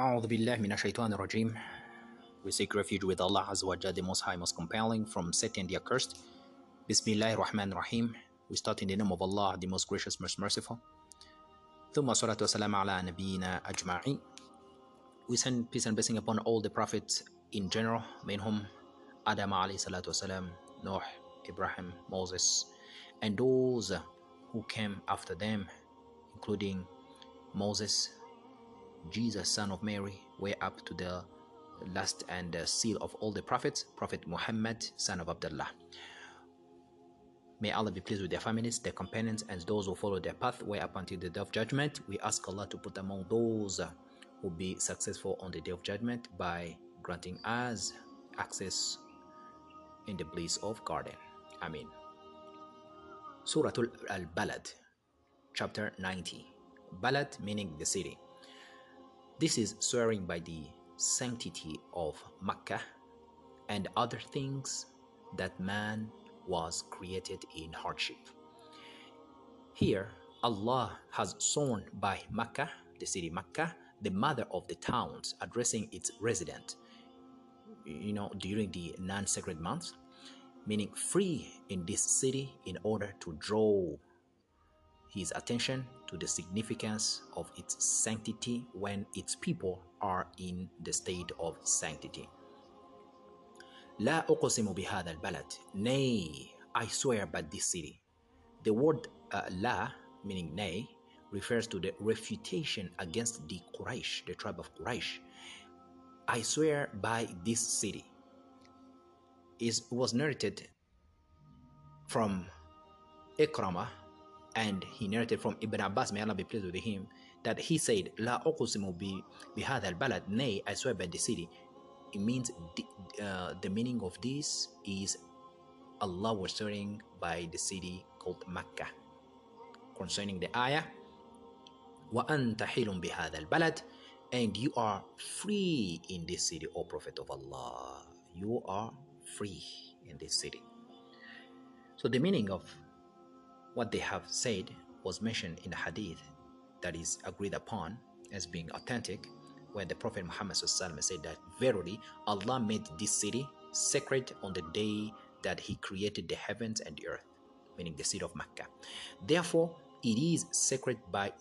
A'udhu Billah Minashaitan Rajim. We seek refuge with Allah Azza wa Jalla, the Most High, Most Compelling, from Satan the Accursed. Bismillah Rahman Rahim. We start in the name of Allah, the Most Gracious, Most Merciful. Thumma salatu wasalam ala ajma'i. We send peace and blessing upon all the prophets in general, minhum Adam alayhi salatu wasalam, Noah, Ibrahim, Moses, and those who came after them, including Moses, Jesus, son of Mary, way up to the last and uh, seal of all the prophets, Prophet Muhammad, son of Abdullah. May Allah be pleased with their families, their companions, and those who follow their path way up until the day of judgment. We ask Allah to put among those who be successful on the day of judgment by granting us access in the bliss of garden. Amen. Surah Al-Balad, chapter 90. Balad meaning the city. This is swearing by the sanctity of Makkah and other things that man was created in hardship. Here, Allah has sworn by Makkah, the city Makkah, the mother of the towns, addressing its resident, you know, during the non sacred months, meaning free in this city in order to draw his attention to the significance of its sanctity when its people are in the state of sanctity. لا أقسم بهذا البلد Nay, I swear by this city. The word uh, La, meaning nay, refers to the refutation against the Quraysh, the tribe of Quraysh. I swear by this city. It was narrated from Ikramah and he narrated from Ibn Abbas, may Allah be pleased with him, that he said, La uqsimu bi bihadha al-balad, nay, I swear by the city. It means the, uh, the meaning of this is Allah was swearing by the city called Makkah. Concerning the ayah, وَأَنْتَ حِلٌ بِهَذَا الْبَلَدِ And you are free in this city, O Prophet of Allah. You are free in this city. So the meaning of what they have said was mentioned in the hadith that is agreed upon as being authentic, where the Prophet Muhammad said that, Verily, Allah made this city sacred on the day that He created the heavens and the earth, meaning the city of Mecca. Therefore, it is sacred by,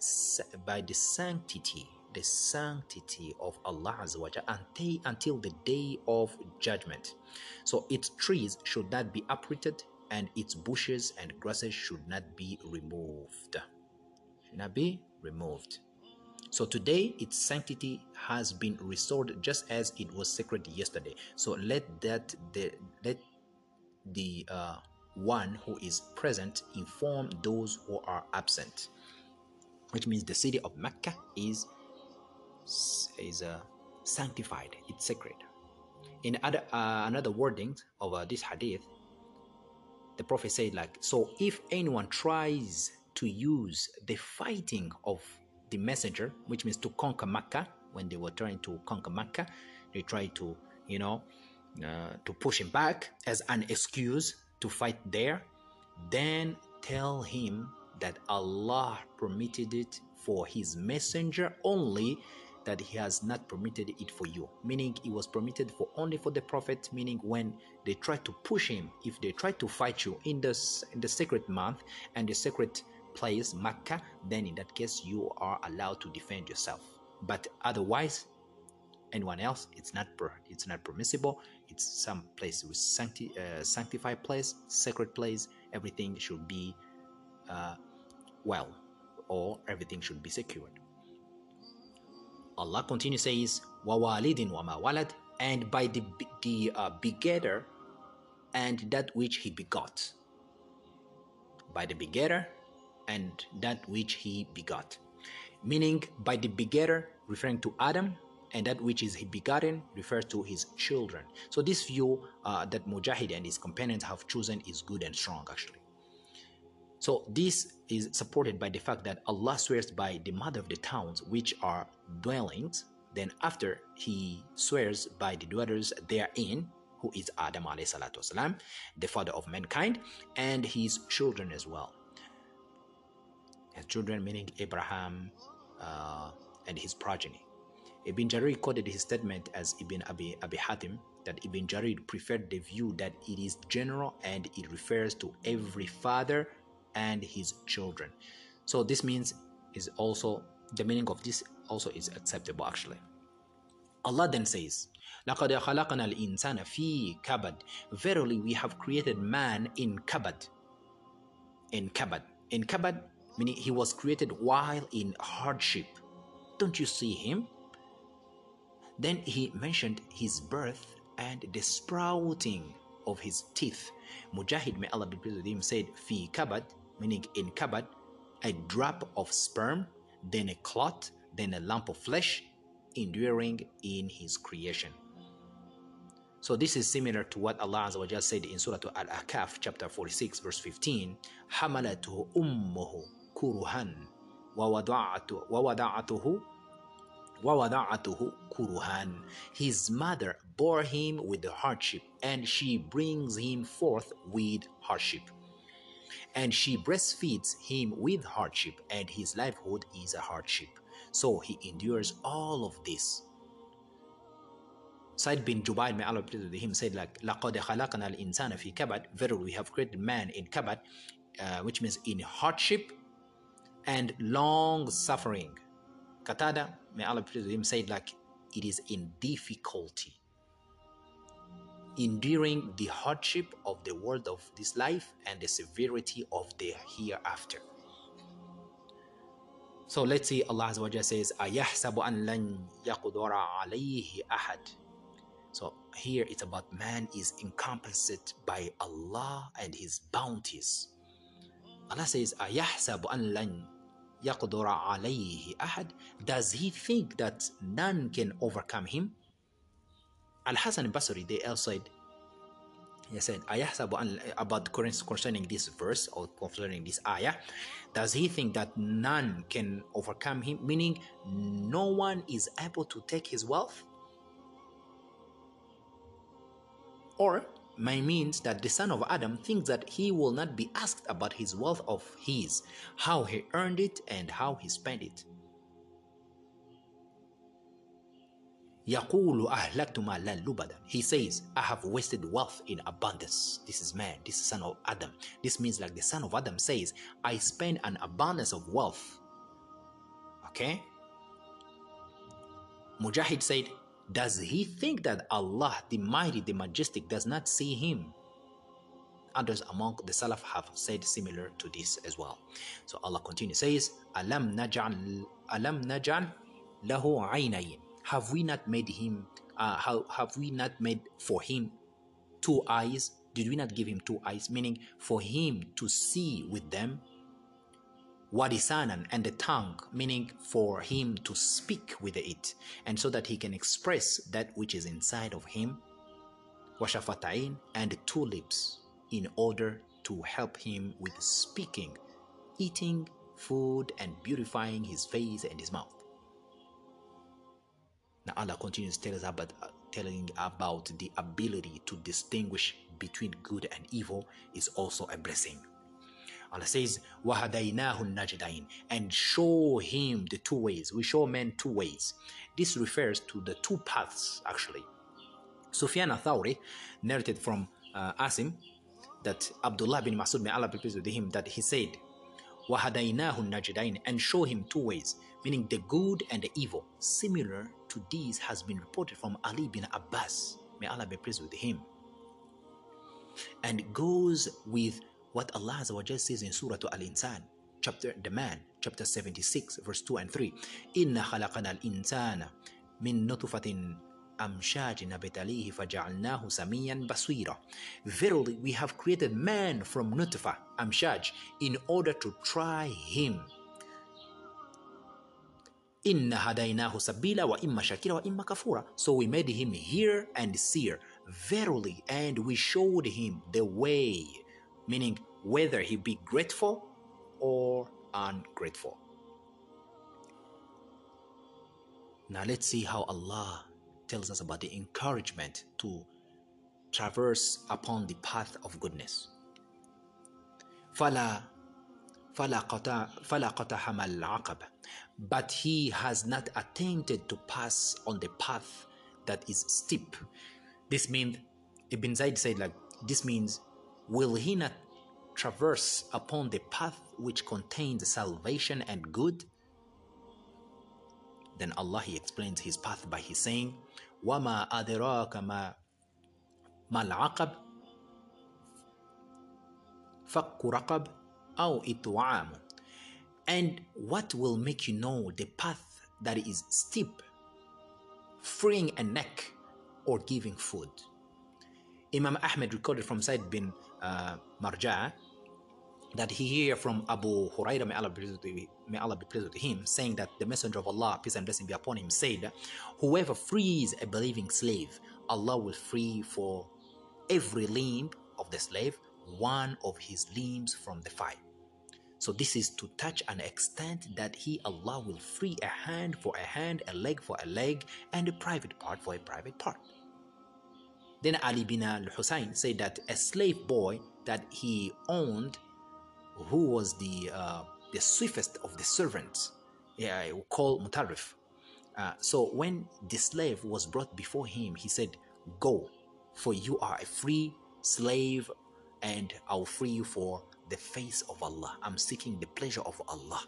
by the sanctity, the sanctity of Allah until, until the day of judgment. So its trees should not be uprooted and its bushes and grasses should not be removed. Should not be removed. So today its sanctity has been restored just as it was sacred yesterday. So let that the let the uh, one who is present inform those who are absent. Which means the city of Mecca is is uh, sanctified. It's sacred. In other uh, another wording of uh, this hadith, the prophet said like so if anyone tries to use the fighting of the messenger which means to conquer Mecca when they were trying to conquer Mecca they tried to you know uh, to push him back as an excuse to fight there then tell him that Allah permitted it for his messenger only that he has not permitted it for you. Meaning it was permitted for only for the prophet meaning when they try to push him if they try to fight you in the in the sacred month and the sacred place Makkah then in that case you are allowed to defend yourself. But otherwise anyone else it's not per, it's not permissible. It's some place with sancti, uh, sanctified place sacred place everything should be uh, well or everything should be secured Allah continues says, "Wawalidin wa walad," and by the the uh, begetter and that which he begot. By the begetter and that which he begot, meaning by the begetter referring to Adam and that which is he begotten refers to his children. So this view uh, that Mujahid and his companions have chosen is good and strong actually. So this is supported by the fact that Allah swears by the mother of the towns which are dwellings. Then after he swears by the dwellers therein, who is Adam والسلام, the father of mankind, and his children as well. His children meaning Abraham uh, and his progeny. Ibn Jarir quoted his statement as Ibn Abi, Abi Hatim that Ibn Jarir preferred the view that it is general and it refers to every father and his children. So this means is also the meaning of this also is acceptable actually. Allah then says, لَقَدْ خَلَقْنَا الْإِنسَانَ فِي كَبَدٍ Verily we have created man in kabad. In kabad. In kabad, meaning he was created while in hardship. Don't you see him? Then he mentioned his birth and the sprouting of his teeth. Mujahid, may Allah be pleased with him, said, Fi kabad, meaning in kabad, a drop of sperm, then a clot, then a lump of flesh, enduring in his creation. So this is similar to what Allah Azza wa Jalla said in Surah Al-Ahqaf, chapter 46, verse 15, حَمَلَتُهُ أُمُّهُ كُرُهًا وَوَضَعَتُهُ وَوَضَعَتُهُ كُرُهًا His mother bore him with hardship, and she brings him forth with hardship. And she breastfeeds him with hardship, and his livelihood is a hardship. So he endures all of this. Said bin Jubayr, may Allah be pleased with him, said like, لَقَدْ خَلَقْنَا الْإِنسَانَ فِي كَبَدٍ Verily we have created man in kabad, uh, which means in hardship and long suffering. Qatada may Allah be pleased with him, said like, it is in difficulty Enduring the hardship of the world of this life and the severity of the hereafter. So let's see Allah Azza wa Jalla says, أَيَحْسَبُ أَن لَن يَقْدُرَ عَلَيْهِ أَحَدٍ So here it's about man is encompassed by Allah and His bounties. Allah says, أَيَحْسَبُ أَن لَن يَقْدُرَ عَلَيْهِ أَحَدٍ Does he think that none can overcome him? Al-Hasan al-Basri, they also said, he said, Ayahsabu about concerning this verse or concerning this ayah, does he think that none can overcome him? Meaning, no one is able to take his wealth? Or my means that the son of Adam thinks that he will not be asked about his wealth of his, how he earned it and how he spent it. Yaqulu ahlaktu ma'lan. He says, I have wasted wealth in abundance. This is man, this is son of Adam. This means like the son of Adam says, I spend an abundance of wealth. Okay? Mujahid said, Does he think that Allah, the mighty, the majestic, does not see him? Others among the Salaf have said similar to this as well. So Allah continues, says, Alam naj'al alam naj'al lahu aynayn have we not made him uh, how have we not made for him two eyes? Did we not give him two eyes? Meaning for him to see with them wadisanan and the tongue. Meaning for him to speak with it. And so that he can express that which is inside of him. Washafatain and two lips in order to help him with speaking eating food and beautifying his face and his mouth now Allah continues telling us about uh, telling about the ability to distinguish between good and evil is also a blessing. Allah says, وَهَدَيْنَاهُ النَّجْدَيْنِ And show him the two ways. We show men two ways. This refers to the two paths, actually. Sufyan al-Thawri narrated from uh, Asim that Abdullah bin Masud, may Allah be pleased with him, that he said, وَهَدَيْنَاهُ النَّجْدَيْنِ And show him two ways, meaning the good and the evil. Similar to this has been reported from Ali bin Abbas, may Allah be pleased with him, and goes with what Allah says in Surah Al Insan, chapter the man, chapter 76, verse 2 and 3. Inna khalaqana al insana min nutfatin amshajin abitalihi faja'alnahu samiyan basira. Verily, we have created man from nutfa, amshaj, in order to try him Inna hadainahu sabila wa imma shakira wa imma kafura. So we made him hear and seer, verily, and we showed him the way, meaning whether he be grateful or ungrateful. Now let's see how Allah tells us about the encouragement to traverse upon the path of goodness. فلا فلا قطعهم العقب but he has not attempted to pass on the path that is steep this means Ibn Zaid said like this means will he not traverse upon the path which contains salvation and good then Allah he explains his path by his saying وما أدراك ما ما العقب فك رقب أو إطعام and what will make you know the path that is steep freeing a neck or giving food Imam Ahmed recorded from Said bin uh, Marja that he heard from Abu Hurairah, may Allah, be, may Allah be pleased with him, saying that the Messenger of Allah, peace and blessing be upon him, said, Whoever frees a believing slave, Allah will free for every limb of the slave one of his limbs from the fire. So this is to touch an extent that he, Allah, will free a hand for a hand, a leg for a leg, and a private part for a private part. Then Ali bin al-Hussein said that a slave boy that he owned, who was the uh, the swiftest of the servants, yeah, called Mutarif. Uh, so when the slave was brought before him, he said, "Go, for you are a free slave, and I'll free you for the face of Allah. I'm seeking the pleasure of Allah."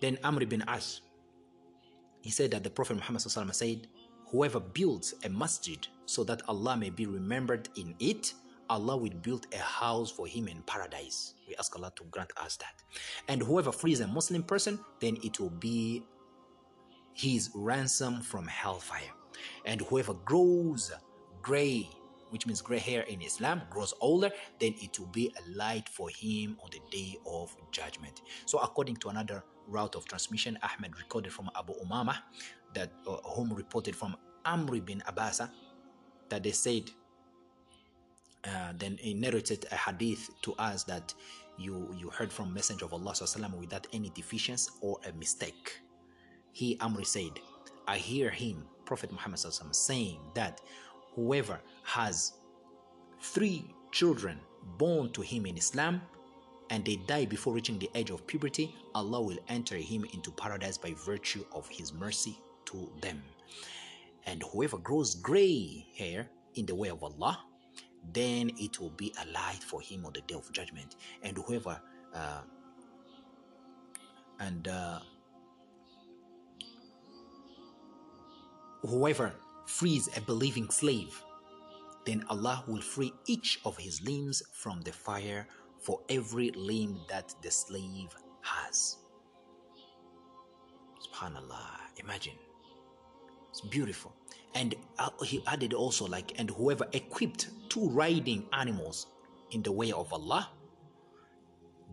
Then Amr bin As he said that the Prophet Muhammad said, Whoever builds a masjid so that Allah may be remembered in it, Allah will build a house for him in paradise. We ask Allah to grant us that. And whoever frees a Muslim person, then it will be his ransom from hellfire. And whoever grows gray, which means gray hair in Islam, grows older, then it will be a light for him on the day of judgment. So, according to another route of transmission, Ahmed recorded from Abu Umama, that uh, whom reported from Amr bin Abasa, that they said, uh, then he narrated a hadith to us that you you heard from Messenger of Allah وسلم, without any deficiency or a mistake. He Amr said, I hear him, Prophet Muhammad وسلم, saying that whoever has three children born to him in Islam and they die before reaching the age of puberty, Allah will enter him into paradise by virtue of his mercy to them. And whoever grows gray hair in the way of Allah, then it will be a light for him on the day of judgment. And whoever uh, and uh, whoever frees a believing slave, then Allah will free each of his limbs from the fire for every limb that the slave has. Subhanallah, imagine. It's beautiful. And uh, he added also, like, and whoever equipped two riding animals in the way of Allah,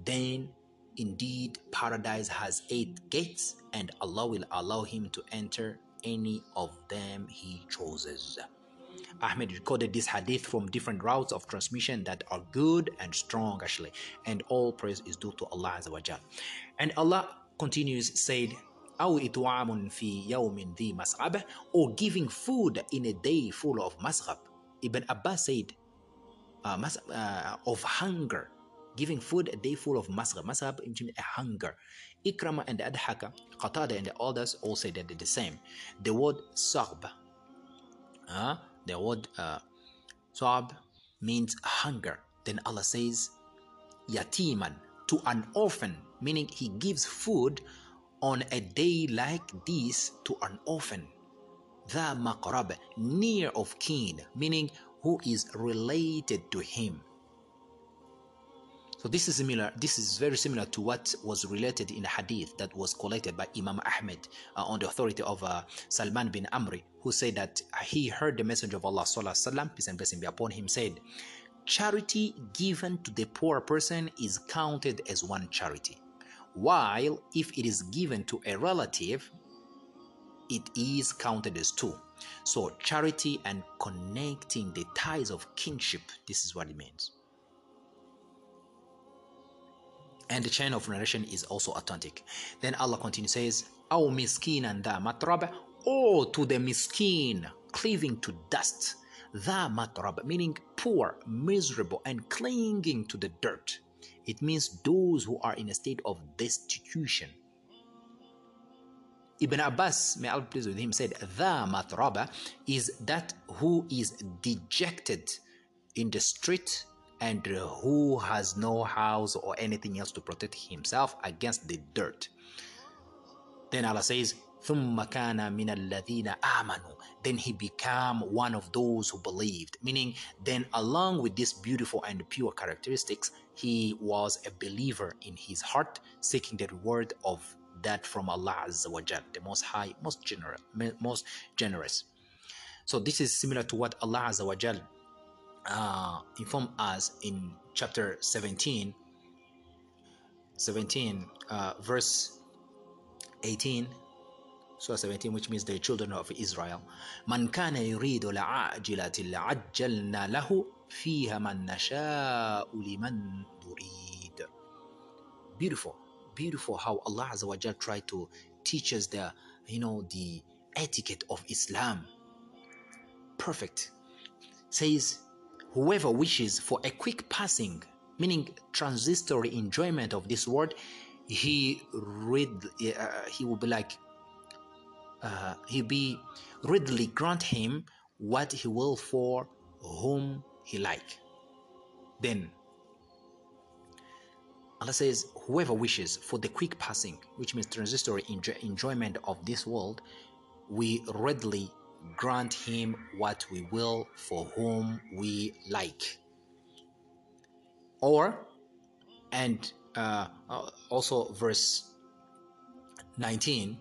then indeed paradise has eight gates, and Allah will allow him to enter any of them he chooses. Ahmed recorded this hadith from different routes of transmission that are good and strong actually. And all praise is due to Allah Azza wa Jal. And Allah continues said, أو إطعام في يوم ذي مسغبة or giving food in a day full of masghab. Ibn Abbas said, uh, mas- uh, of hunger giving food a day full of masghab. Masghab means a hunger. Ikrama and Ad-Dahhak, Qatada and the others all say that they're the same. The word sarb uh, the word uh, means hunger. Then Allah says, yatiman, to an orphan, meaning He gives food on a day like this to an orphan. The maqrab, near of kin, meaning who is related to him. So this is similar. This is very similar to what was related in a hadith that was collected by Imam Ahmed uh, on the authority of uh, Salman bin Amri, who said that he heard the Messenger of Allah sallallahu peace and blessing be upon him, said, "Charity given to the poor person is counted as one charity, while if it is given to a relative, it is counted as two." So charity and connecting the ties of kinship. This is what it means. And the chain of narration is also authentic. Then Allah continues says, "Aw miskin and the matrab, or oh, to the miskin, cleaving to dust, The matrab, meaning poor, miserable, and clinging to the dirt. It means those who are in a state of destitution. Ibn Abbas, may Allah please with him, said, The matraba is that who is dejected in the street and who has no house or anything else to protect himself against the dirt. Then Allah says, ثم كان من الذين آمنوا then he became one of those who believed meaning then along with these beautiful and pure characteristics he was a believer in his heart seeking the reward of that from Allah Azza wa Jal, the most high most generous most generous so this is similar to what Allah Azza wa Jal uh, informed us in chapter 17 17 uh, verse 18 Surah 17 which means the children of Israel من كان يريد العاجلة لعجلنا له فيها من نشاء لمن نريد beautiful beautiful how Allah Azza wa Jal tried to teach us the you know the etiquette of Islam perfect says whoever wishes for a quick passing meaning transitory enjoyment of this world he read uh, he will be like uh, he be readily grant him what he will for whom he like. Then Allah says whoever wishes for the quick passing which means transitory enjoy enjoyment of this world we readily grant him what we will for whom we like or and uh, also verse 19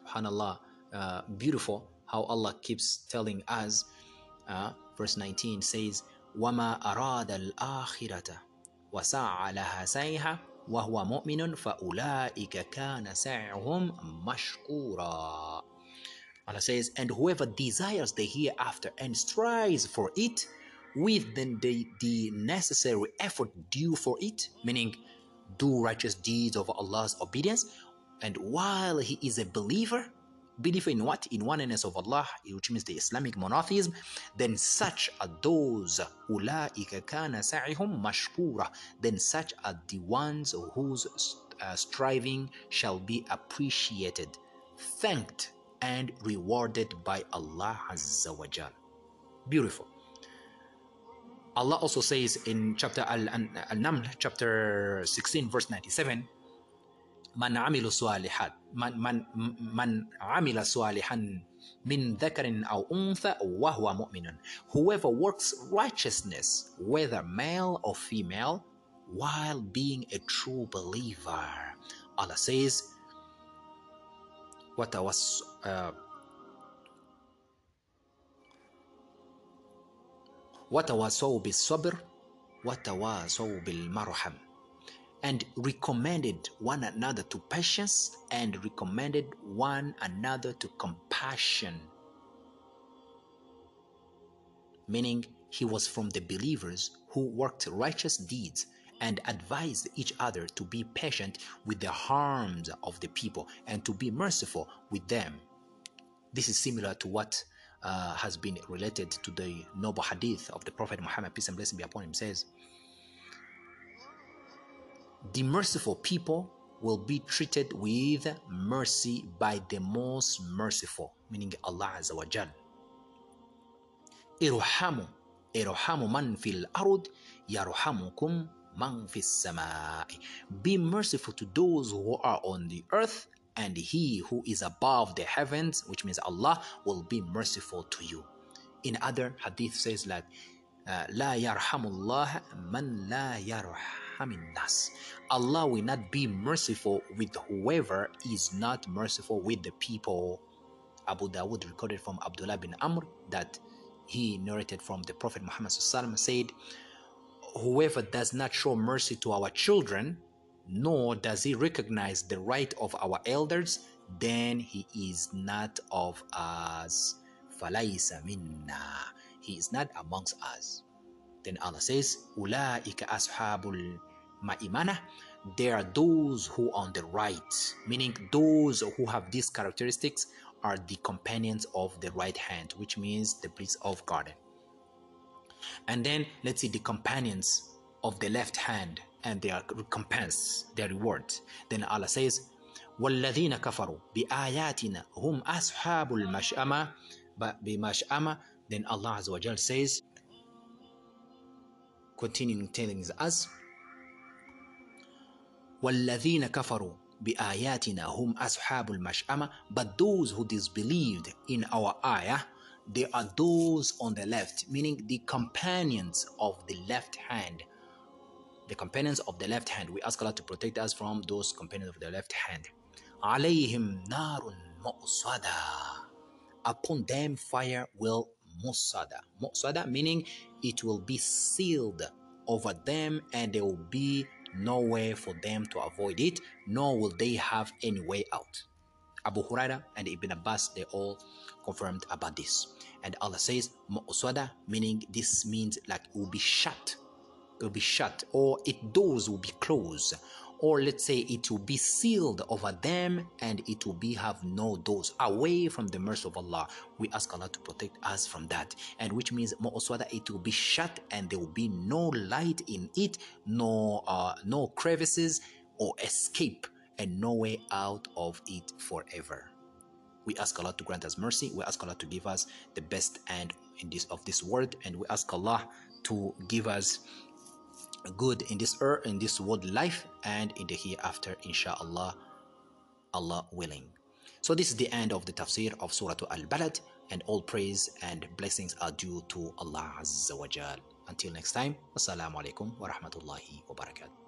subhanallah uh, beautiful how Allah keeps telling us uh, verse 19 says وما أراد الآخرة وسعى لها سعيها وهو مؤمن فأولئك كان سعيهم مشكورا Allah says and whoever desires the hereafter and strives for it with then the, the necessary effort due for it meaning do righteous deeds of Allah's obedience and while he is a believer believer in what? In oneness of Allah, which means the Islamic monotheism, then such are those أُولَٰئِكَ كَانَ سَعِهُمْ مَشْكُورًا Then such are the ones whose uh, striving shall be appreciated, thanked, and rewarded by Allah Azza wa Jal. Beautiful. Allah also says in chapter Al-Naml, chapter 16, verse 97, من عمل صالحات من من من عمل صالحا من ذكر أو أنثى وهو مؤمن whoever works righteousness whether male or female while being a true believer Allah says وتوس uh, وتواصوا بالصبر وتواصوا بالمرحم and recommended one another to patience and recommended one another to compassion. Meaning, he was from the believers who worked righteous deeds and advised each other to be patient with the harms of the people and to be merciful with them. This is similar to what uh, has been related to the noble hadith of the Prophet Muhammad, peace and blessing be upon him, says, the merciful people will be treated with mercy by the most merciful, meaning Allah Azza wa Jal. Irhamu, irhamu man fil arud, yarhamukum man fis samai. Be merciful to those who are on the earth, and he who is above the heavens, which means Allah, will be merciful to you. In other hadith says like, لا يرحم الله من لا يرحم nas. Allah will not be merciful with whoever is not merciful with the people. Abu Dawud recorded from Abdullah bin Amr that he narrated from the Prophet Muhammad said, Whoever does not show mercy to our children, nor does he recognize the right of our elders, then he is not of us. minna. He is not amongst us. Then Allah says, Ulaika ashabul ma'imana. They are those who on the right, meaning those who have these characteristics are the companions of the right hand, which means the bliss of garden. And then let's see the companions of the left hand and their recompense, their reward. Then Allah says, والذين كفروا بآياتنا هم أصحاب المشأمة بمشأمة then Allah Azza wa Jal says continuing telling us والذين كفروا بآياتنا هم أصحاب المشأمة but those who disbelieved in our ayah they are those on the left meaning the companions of the left hand the companions of the left hand we ask Allah to protect us from those companions of the left hand عليهم نار مؤصدة upon them fire will musada musada meaning it will be sealed over them and there will be no way for them to avoid it nor will they have any way out abu huraira and ibn abbas they all confirmed about this and allah says musada meaning this means like it will be shut it will be shut or its doors will be closed or let's say it will be sealed over them and it will be have no doors away from the mercy of Allah. We ask Allah to protect us from that. And which means Mu'aswada it will be shut and there will be no light in it, no uh, no crevices or escape and no way out of it forever. We ask Allah to grant us mercy. We ask Allah to give us the best end in this of this world, and we ask Allah to give us good in this earth in this world life and in the hereafter inshallah allah willing. So this is the end of the tafsir of surah al-balad and all praise and blessings are due to allah azza wa jal. Until next time assalamu alaikum wa rahmatullahi wa barakatuh